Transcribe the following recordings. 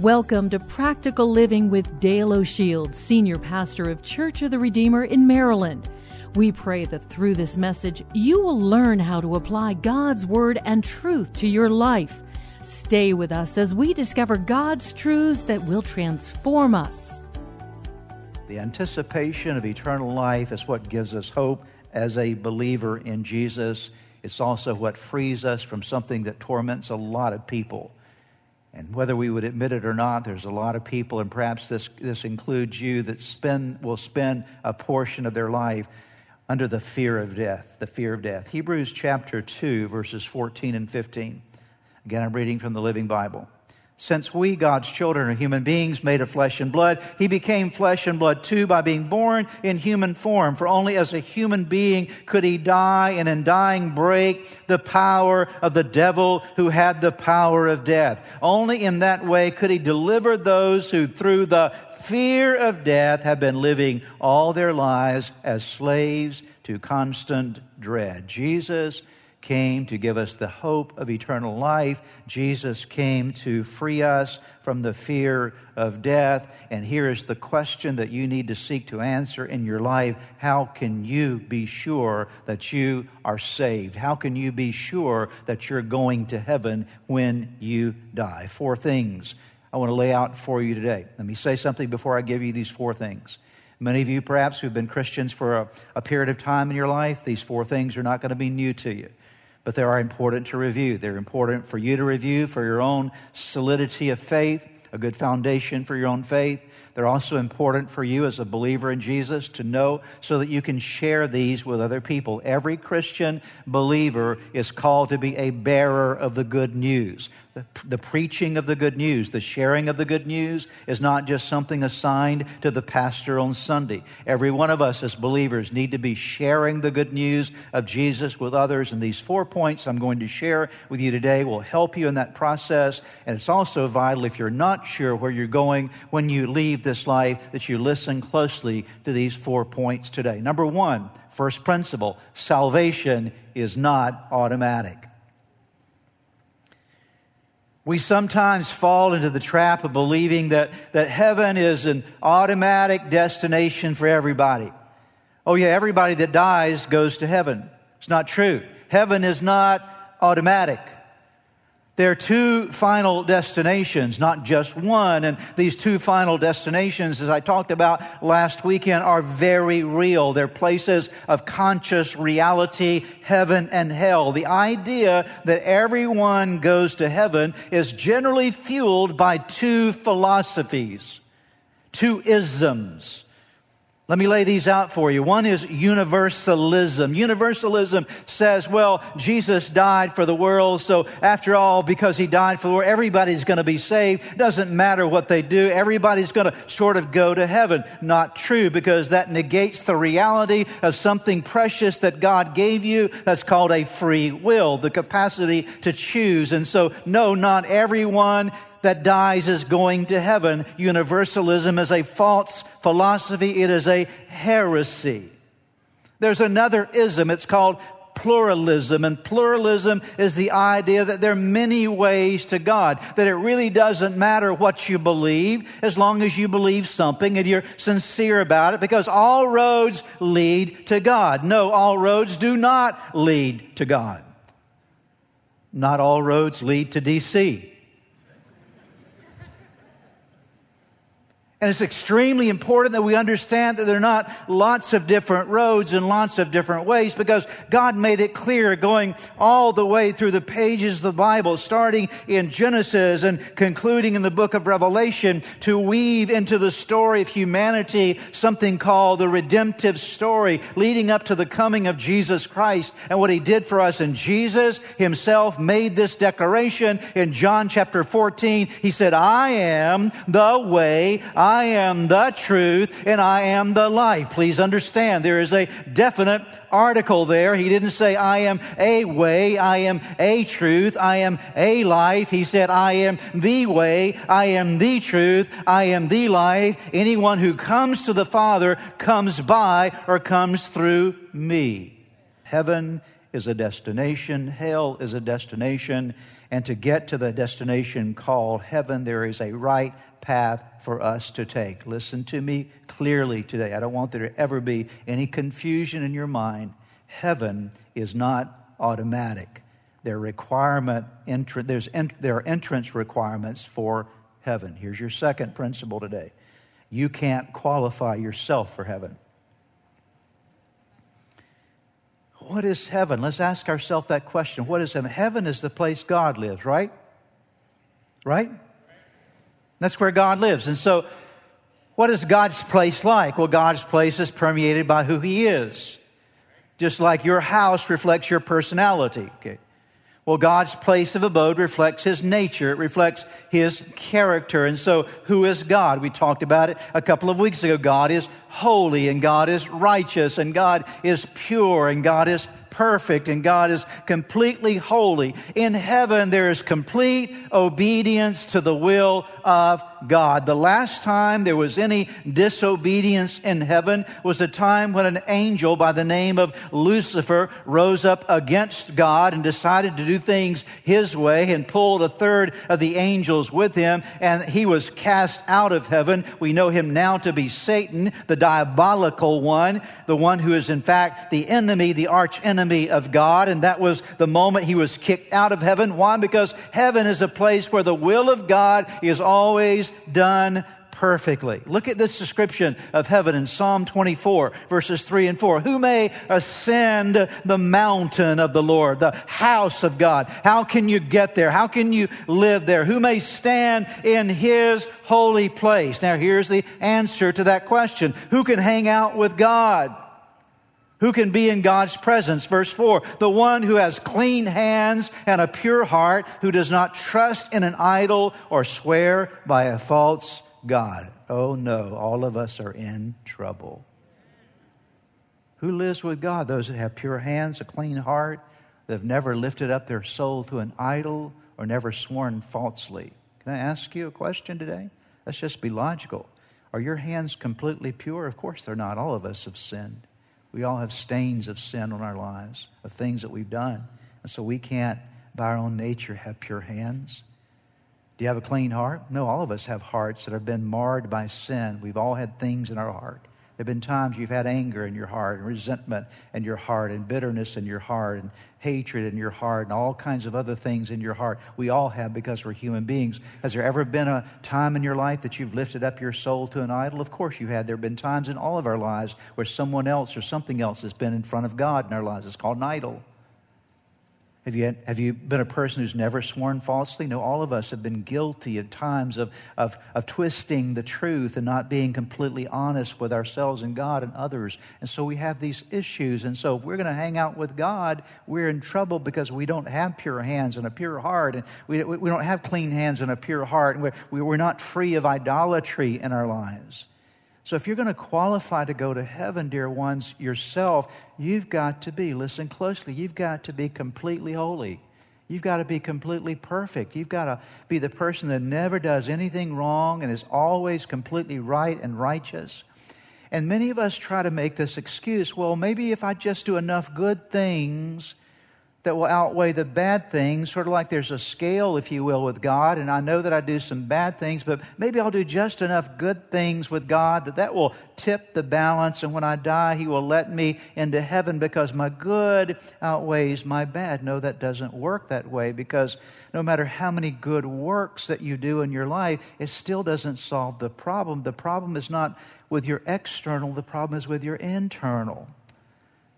Welcome to Practical Living with Dale O'Shields, Senior Pastor of Church of the Redeemer in Maryland. We pray that through this message, you will learn how to apply God's Word and truth to your life. Stay with us as we discover God's truths that will transform us. The anticipation of eternal life is what gives us hope as a believer in Jesus. It's also what frees us from something that torments a lot of people. And whether we would admit it or not, there's a lot of people, and perhaps this, this includes you, that spend, will spend a portion of their life under the fear of death, the fear of death. Hebrews chapter 2, verses 14 and 15. Again, I'm reading from the Living Bible. Since we, God's children, are human beings made of flesh and blood, he became flesh and blood too by being born in human form. For only as a human being could he die and in dying break the power of the devil who had the power of death. Only in that way could he deliver those who through the fear of death have been living all their lives as slaves to constant dread. Jesus came to give us the hope of eternal life. Jesus came to free us from the fear of death. And here is the question that you need to seek to answer in your life How can you be sure that you are saved? How can you be sure that you're going to heaven when you die? Four things I want to lay out for you today. Let me say something before I give you these four things. Many of you, perhaps, who've been Christians for a, a period of time in your life, these four things are not going to be new to you but they are important to review. They're important for you to review for your own solidity of faith, a good foundation for your own faith. They're also important for you as a believer in Jesus to know so that you can share these with other people. Every Christian believer is called to be a bearer of the good news. The, preaching of the good news, the sharing of the good news is not just something assigned to the pastor on Sunday. Every one of us as believers need to be sharing the good news of Jesus with others. And these four points I'm going to share with you today will help you in that process. And it's also vital if you're not sure where you're going when you leave this life that you listen closely to these four points today. Number one, first principle salvation is not automatic. We sometimes fall into the trap of believing that, that heaven is an automatic destination for everybody. Oh, yeah, everybody that dies goes to heaven. It's not true. Heaven is not automatic. There are two final destinations, not just one. And these two final destinations, as I talked about last weekend, are very real. They're places of conscious reality, heaven and hell. The idea that everyone goes to heaven is generally fueled by two philosophies, two isms. Let me lay these out for you. One is universalism. Universalism says, well, Jesus died for the world, so after all, because he died for the world, everybody's going to be saved. Doesn't matter what they do, everybody's going to sort of go to heaven. Not true, because that negates the reality of something precious that God gave you that's called a free will, the capacity to choose. And so, no, not everyone that dies is going to heaven. Universalism is a false philosophy, it is a heresy. There's another ism, it's called pluralism. And pluralism is the idea that there are many ways to God, that it really doesn't matter what you believe as long as you believe something and you're sincere about it because all roads lead to God. No, all roads do not lead to God. Not all roads lead to DC. And it's extremely important that we understand that there are not lots of different roads and lots of different ways because God made it clear going all the way through the pages of the Bible, starting in Genesis and concluding in the book of Revelation to weave into the story of humanity something called the redemptive story leading up to the coming of Jesus Christ and what he did for us. And Jesus himself made this declaration in John chapter 14. He said, I am the way, I am the truth and I am the life. Please understand there is a definite article there. He didn't say I am a way, I am a truth, I am a life. He said I am the way, I am the truth, I am the life. Anyone who comes to the Father comes by or comes through me. Heaven is a destination, hell is a destination, and to get to the destination called heaven, there is a right path for us to take. Listen to me clearly today. I don't want there to ever be any confusion in your mind. Heaven is not automatic. There, requirement, there's there are entrance requirements for heaven. Here's your second principle today you can't qualify yourself for heaven. What is heaven? Let's ask ourselves that question. What is heaven? Heaven is the place God lives, right? Right? That's where God lives. And so, what is God's place like? Well, God's place is permeated by who He is. Just like your house reflects your personality. Okay. Well, God's place of abode reflects His nature. It reflects His character. And so, who is God? We talked about it a couple of weeks ago. God is holy, and God is righteous, and God is pure, and God is perfect and God is completely holy. In heaven, there is complete obedience to the will of God. The last time there was any disobedience in heaven was a time when an angel by the name of Lucifer rose up against God and decided to do things his way and pulled a third of the angels with him, and he was cast out of heaven. We know him now to be Satan, the diabolical one, the one who is in fact the enemy, the arch enemy of God, and that was the moment he was kicked out of heaven. Why? Because heaven is a place where the will of God is always done perfectly. Look at this description of heaven in Psalm 24, verses 3 and 4. Who may ascend the mountain of the Lord, the house of God? How can you get there? How can you live there? Who may stand in his holy place? Now, here's the answer to that question Who can hang out with God? Who can be in God's presence? Verse 4 The one who has clean hands and a pure heart, who does not trust in an idol or swear by a false God. Oh no, all of us are in trouble. Who lives with God? Those that have pure hands, a clean heart, that have never lifted up their soul to an idol or never sworn falsely. Can I ask you a question today? Let's just be logical. Are your hands completely pure? Of course they're not. All of us have sinned. We all have stains of sin on our lives, of things that we've done. And so we can't, by our own nature, have pure hands. Do you have a clean heart? No, all of us have hearts that have been marred by sin. We've all had things in our heart. There have been times you've had anger in your heart, and resentment in your heart, and bitterness in your heart, and hatred in your heart, and all kinds of other things in your heart. We all have because we're human beings. Has there ever been a time in your life that you've lifted up your soul to an idol? Of course you had. There have been times in all of our lives where someone else or something else has been in front of God in our lives. It's called an idol. Have you, have you been a person who's never sworn falsely? No, all of us have been guilty at times of, of, of twisting the truth and not being completely honest with ourselves and God and others. And so we have these issues. And so if we're going to hang out with God, we're in trouble because we don't have pure hands and a pure heart. And we, we don't have clean hands and a pure heart. And we're, we're not free of idolatry in our lives. So, if you're going to qualify to go to heaven, dear ones, yourself, you've got to be, listen closely, you've got to be completely holy. You've got to be completely perfect. You've got to be the person that never does anything wrong and is always completely right and righteous. And many of us try to make this excuse well, maybe if I just do enough good things, that will outweigh the bad things, sort of like there's a scale, if you will, with God. And I know that I do some bad things, but maybe I'll do just enough good things with God that that will tip the balance. And when I die, He will let me into heaven because my good outweighs my bad. No, that doesn't work that way because no matter how many good works that you do in your life, it still doesn't solve the problem. The problem is not with your external, the problem is with your internal.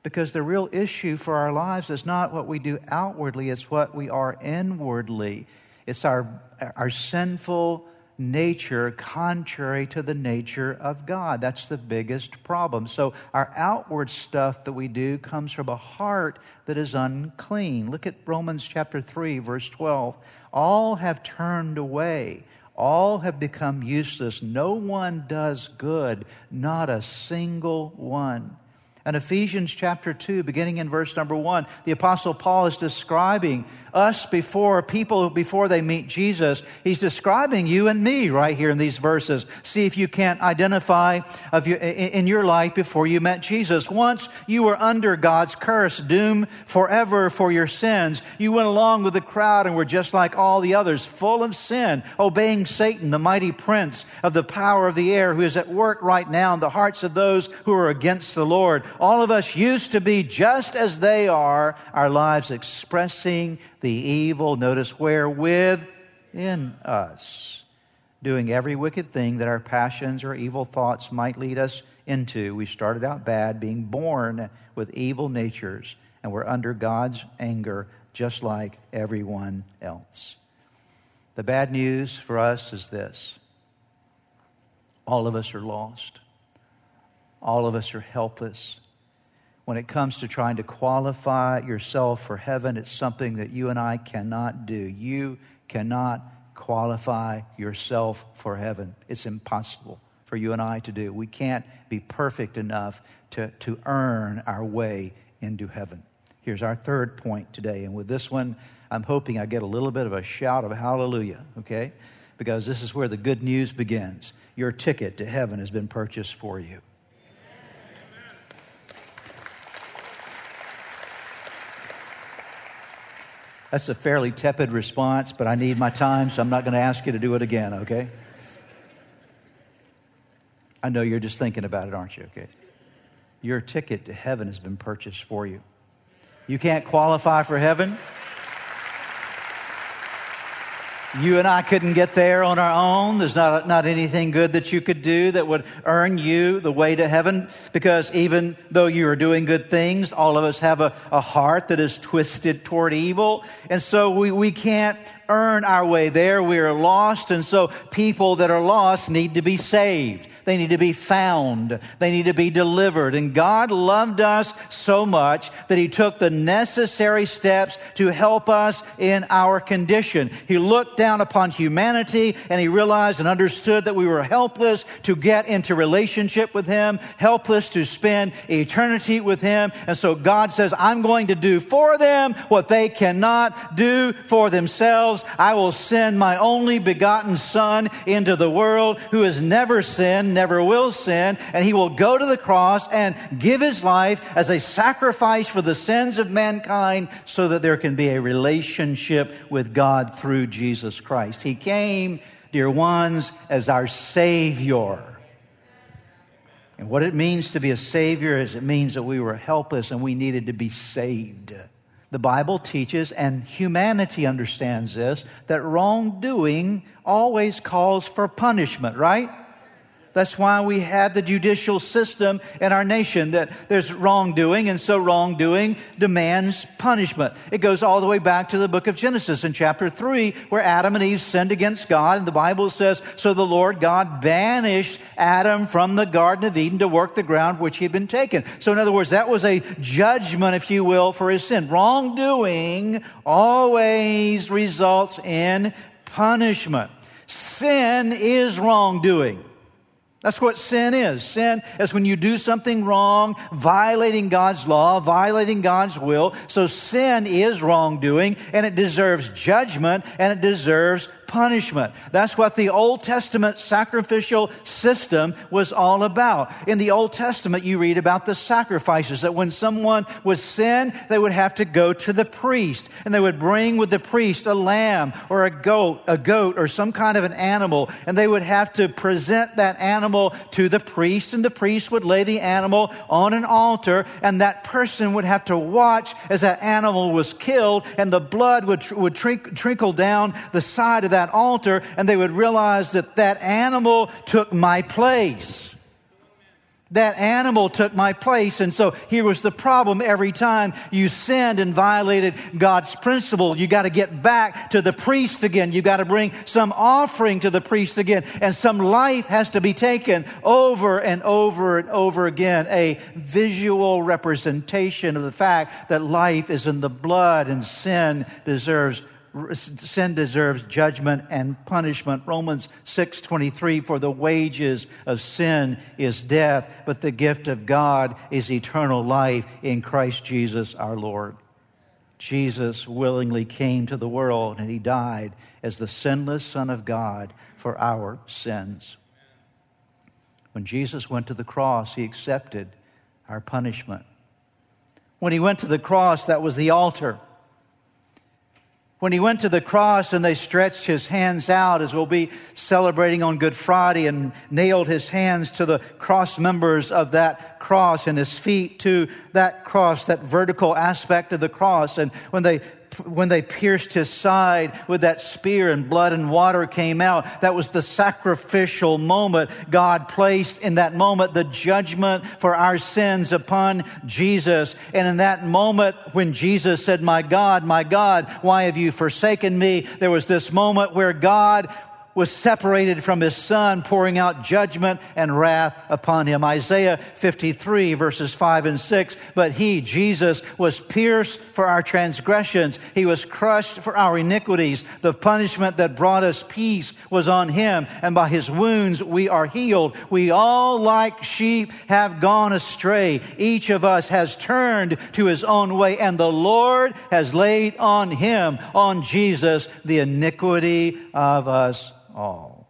Because the real issue for our lives is not what we do outwardly, it's what we are inwardly. It's our, our sinful nature contrary to the nature of God. That's the biggest problem. So, our outward stuff that we do comes from a heart that is unclean. Look at Romans chapter 3, verse 12. All have turned away. All have become useless. No one does good, not a single one. In Ephesians chapter 2, beginning in verse number 1, the Apostle Paul is describing us before people before they meet Jesus. He's describing you and me right here in these verses. See if you can't identify of you, in your life before you met Jesus. Once you were under God's curse, doomed forever for your sins. You went along with the crowd and were just like all the others, full of sin, obeying Satan, the mighty prince of the power of the air, who is at work right now in the hearts of those who are against the Lord. All of us used to be just as they are, our lives expressing the evil, notice where, within us, doing every wicked thing that our passions or evil thoughts might lead us into. We started out bad, being born with evil natures, and we're under God's anger just like everyone else. The bad news for us is this all of us are lost, all of us are helpless when it comes to trying to qualify yourself for heaven, it's something that you and I cannot do. You cannot qualify yourself for heaven. It's impossible for you and I to do. We can't be perfect enough to, to earn our way into heaven. Here's our third point today. And with this one, I'm hoping I get a little bit of a shout of hallelujah, okay? Because this is where the good news begins. Your ticket to heaven has been purchased for you. That's a fairly tepid response, but I need my time, so I'm not going to ask you to do it again, okay? I know you're just thinking about it, aren't you? Okay. Your ticket to heaven has been purchased for you. You can't qualify for heaven. You and I couldn't get there on our own. There's not, not anything good that you could do that would earn you the way to heaven because even though you are doing good things, all of us have a, a heart that is twisted toward evil. And so we, we can't earn our way there. We are lost. And so people that are lost need to be saved. They need to be found. They need to be delivered. And God loved us so much that He took the necessary steps to help us in our condition. He looked down upon humanity and He realized and understood that we were helpless to get into relationship with Him, helpless to spend eternity with Him. And so God says, I'm going to do for them what they cannot do for I will send my only begotten Son into the world who has never sinned, never will sin, and he will go to the cross and give his life as a sacrifice for the sins of mankind so that there can be a relationship with God through Jesus Christ. He came, dear ones, as our Savior. And what it means to be a Savior is it means that we were helpless and we needed to be saved. The Bible teaches, and humanity understands this, that wrongdoing always calls for punishment, right? That's why we have the judicial system in our nation that there's wrongdoing, and so wrongdoing demands punishment. It goes all the way back to the book of Genesis in chapter 3, where Adam and Eve sinned against God, and the Bible says, So the Lord God banished Adam from the Garden of Eden to work the ground which he had been taken. So, in other words, that was a judgment, if you will, for his sin. Wrongdoing always results in punishment. Sin is wrongdoing. That's what sin is. Sin is when you do something wrong, violating God's law, violating God's will. So sin is wrongdoing and it deserves judgment and it deserves punishment. That's what the Old Testament sacrificial system was all about. In the Old Testament, you read about the sacrifices that when someone was sin, they would have to go to the priest and they would bring with the priest a lamb or a goat, a goat or some kind of an animal and they would have to present that animal to the priest and the priest would lay the animal on an altar and that person would have to watch as that animal was killed and the blood would, would trickle down the side of that altar and they would realize that that animal took my place. That animal took my place. And so here was the problem. Every time you sinned and violated God's principle, you got to get back to the priest again. You got to bring some offering to the priest again. And some life has to be taken over and over and over again. A visual representation of the fact that life is in the blood and sin deserves sin deserves judgment and punishment. Romans 6:23 for the wages of sin is death, but the gift of God is eternal life in Christ Jesus our Lord. Jesus willingly came to the world and he died as the sinless son of God for our sins. When Jesus went to the cross, he accepted our punishment. When he went to the cross, that was the altar when he went to the cross and they stretched his hands out, as we'll be celebrating on Good Friday, and nailed his hands to the cross members of that cross and his feet to that cross, that vertical aspect of the cross. And when they when they pierced his side with that spear and blood and water came out, that was the sacrificial moment God placed in that moment, the judgment for our sins upon Jesus. And in that moment, when Jesus said, My God, my God, why have you forsaken me? There was this moment where God was separated from his son, pouring out judgment and wrath upon him. Isaiah 53 verses 5 and 6. But he, Jesus, was pierced for our transgressions. He was crushed for our iniquities. The punishment that brought us peace was on him. And by his wounds we are healed. We all like sheep have gone astray. Each of us has turned to his own way and the Lord has laid on him, on Jesus, the iniquity of us all.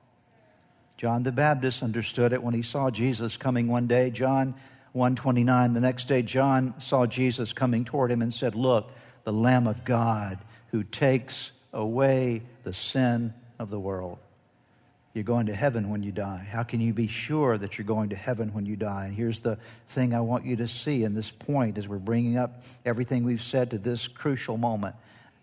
John the Baptist understood it when he saw Jesus coming one day. John 129. The next day, John saw Jesus coming toward him and said, Look, the Lamb of God who takes away the sin of the world. You're going to heaven when you die. How can you be sure that you're going to heaven when you die? And here's the thing I want you to see in this point as we're bringing up everything we've said to this crucial moment.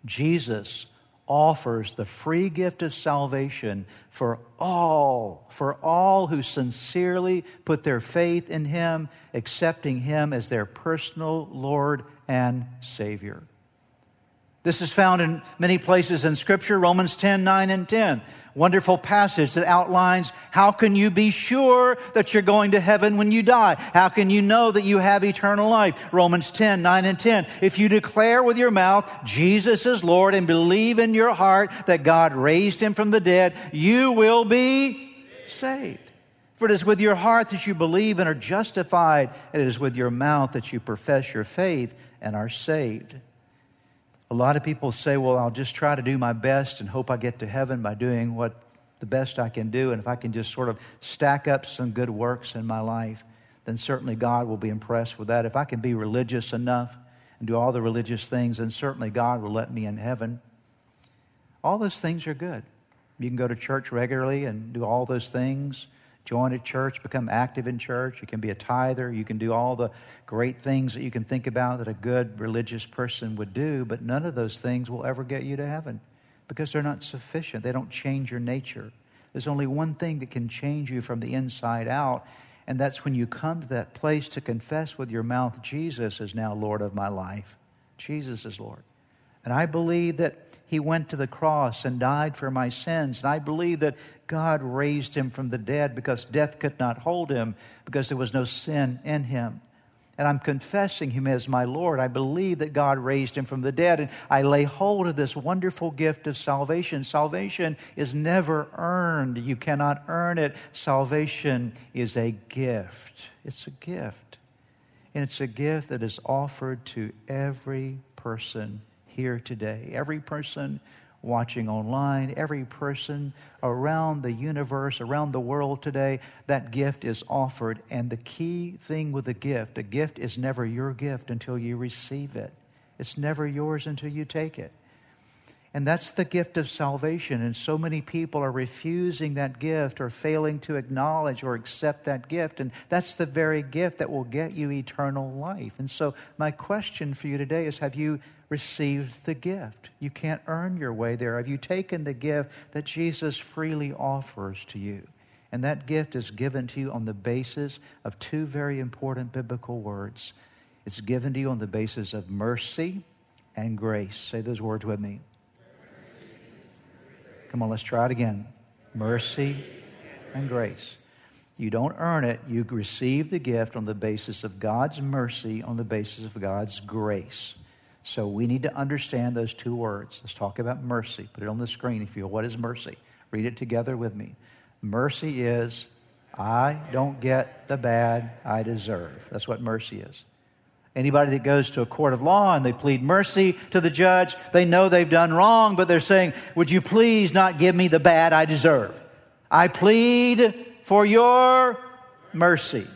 Jesus offers the free gift of salvation for all, for all who sincerely put their faith in Him, accepting Him as their personal Lord and Savior. This is found in many places in Scripture, Romans 10, 9, and 10 wonderful passage that outlines how can you be sure that you're going to heaven when you die? How can you know that you have eternal life? Romans 10, 9 and 10. If you declare with your mouth Jesus is Lord and believe in your heart that God raised him from the dead, you will be saved. For it is with your heart that you believe and are justified, and it is with your mouth that you profess your faith and are saved. A lot of people say, well, I'll just try to do my best and hope I get to heaven by doing what the best I can do. And if I can just sort of stack up some good works in my life, then certainly God will be impressed with that. If I can be religious enough and do all the religious things, then certainly God will let me in heaven. All those things are good. You can go to church regularly and do all those things join a church, become active in church. You can be a tither. You can do all the great things that you can think about that a good religious person would do, but none of those things will ever get you to heaven because they're not sufficient. They don't change your nature. There's only one thing that can change you from the inside out, and that's when you come to that place to confess with your mouth, Jesus is now Lord of my life. Jesus is Lord. And I believe that he went to the cross and died for my sins. And I believe that God raised him from the dead because death could not hold him because there was no sin in him. And I'm confessing him as my Lord. I believe that God raised him from the dead. And I lay hold of this wonderful gift of salvation. Salvation is never earned, you cannot earn it. Salvation is a gift. It's a gift. And it's a gift that is offered to every person here today. Every person watching online, every person around the universe, around the world today, that gift is offered. And the key thing with a gift, a gift is never your gift until you receive it. It's never yours until you take it. And that's the gift of salvation. And so many people are refusing that gift or failing to acknowledge or accept that gift. And that's the very gift that will get you eternal life. And so, my question for you today is Have you received the gift? You can't earn your way there. Have you taken the gift that Jesus freely offers to you? And that gift is given to you on the basis of two very important biblical words. It's given to you on the basis of mercy and grace. Say those words with me Come on, let's try it again. Mercy and grace. You don't earn it. You receive the gift on the basis of God's mercy, on the basis of God's grace. So we need to understand those two words. Let's talk about mercy. Put it on the screen if you will. What is mercy? Read it together with me. Mercy is I don't get the bad I deserve. That's what mercy is. Anybody that goes to a court of law and they plead mercy to the judge, they know they've done wrong, but they're saying, Would you please not give me the bad I deserve? I plead for your mercy.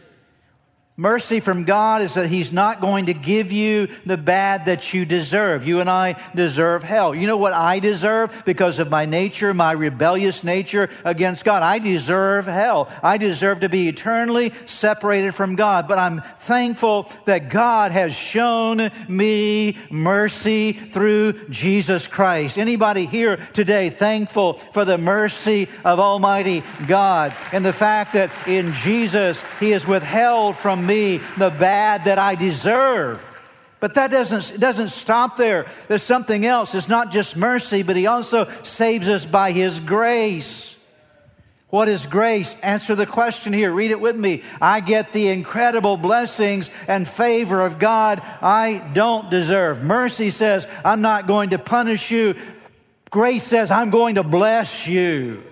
Mercy from God is that He's not going to give you the bad that you deserve. You and I deserve hell. You know what I deserve because of my nature, my rebellious nature against God? I deserve hell. I deserve to be eternally separated from God. But I'm thankful that God has shown me mercy through Jesus Christ. Anybody here today thankful for the mercy of Almighty God and the fact that in Jesus He is withheld from me the bad that I deserve. But that doesn't, doesn't stop there. There's something else. It's not just mercy, but He also saves us by His grace. What is grace? Answer the question here. Read it with me. I get the incredible blessings and favor of God I don't deserve. Mercy says, I'm not going to punish you. Grace says, I'm going to bless you.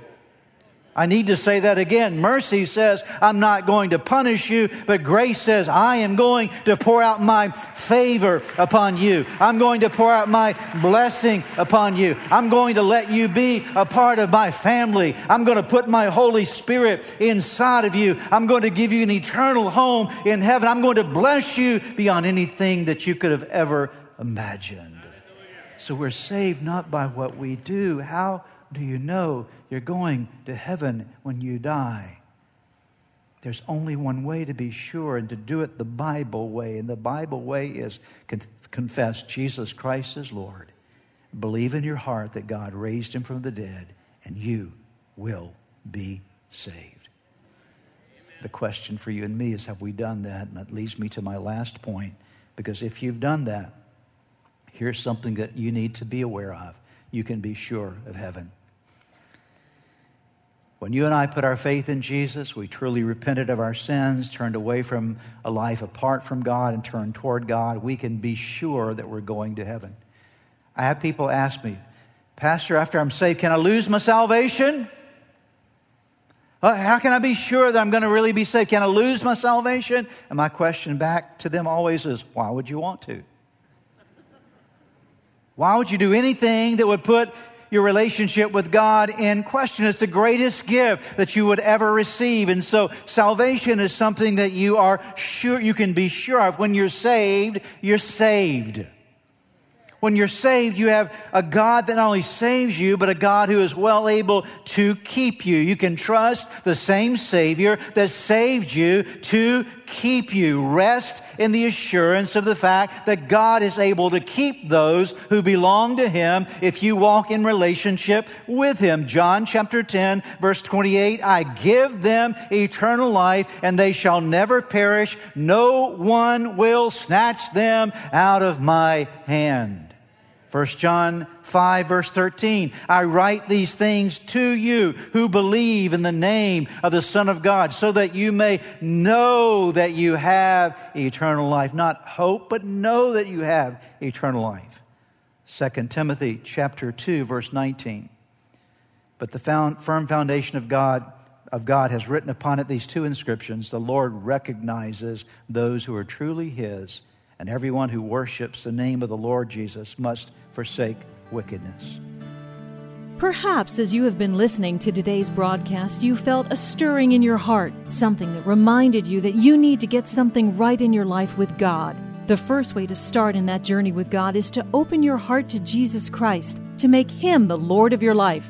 I need to say that again. Mercy says, I'm not going to punish you, but grace says, I am going to pour out my favor upon you. I'm going to pour out my blessing upon you. I'm going to let you be a part of my family. I'm going to put my Holy Spirit inside of you. I'm going to give you an eternal home in heaven. I'm going to bless you beyond anything that you could have ever imagined. So we're saved not by what we do. How do you know you're going to heaven when you die? There's only one way to be sure and to do it the Bible way. And the Bible way is con- confess Jesus Christ as Lord. Believe in your heart that God raised him from the dead, and you will be saved. Amen. The question for you and me is have we done that? And that leads me to my last point. Because if you've done that, here's something that you need to be aware of. You can be sure of heaven. When you and I put our faith in Jesus, we truly repented of our sins, turned away from a life apart from God, and turned toward God, we can be sure that we're going to heaven. I have people ask me, Pastor, after I'm saved, can I lose my salvation? Uh, how can I be sure that I'm going to really be saved? Can I lose my salvation? And my question back to them always is, why would you want to? Why would you do anything that would put your relationship with God in question. It's the greatest gift that you would ever receive. And so salvation is something that you are sure, you can be sure of. When you're saved, you're saved. When you're saved, you have a God that not only saves you, but a God who is well able to keep you. You can trust the same Savior that saved you to keep you. Rest in the assurance of the fact that God is able to keep those who belong to Him if you walk in relationship with Him. John chapter 10, verse 28 I give them eternal life, and they shall never perish. No one will snatch them out of my hand. 1 John 5 verse 13. I write these things to you who believe in the name of the Son of God so that you may know that you have eternal life. Not hope, but know that you have eternal life. 2 Timothy chapter 2 verse 19. But the firm foundation of God of God has written upon it these two inscriptions. The Lord recognizes those who are truly his and everyone who worships the name of the Lord Jesus must forsake wickedness. Perhaps as you have been listening to today's broadcast, you felt a stirring in your heart, something that reminded you that you need to get something right in your life with God. The first way to start in that journey with God is to open your heart to Jesus Christ, to make Him the Lord of your life,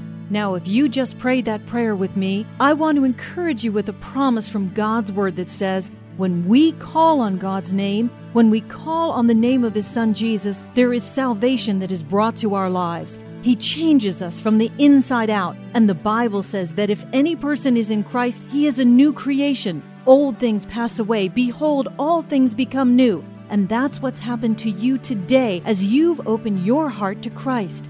Now, if you just prayed that prayer with me, I want to encourage you with a promise from God's Word that says, when we call on God's name, when we call on the name of His Son Jesus, there is salvation that is brought to our lives. He changes us from the inside out. And the Bible says that if any person is in Christ, he is a new creation. Old things pass away. Behold, all things become new. And that's what's happened to you today as you've opened your heart to Christ.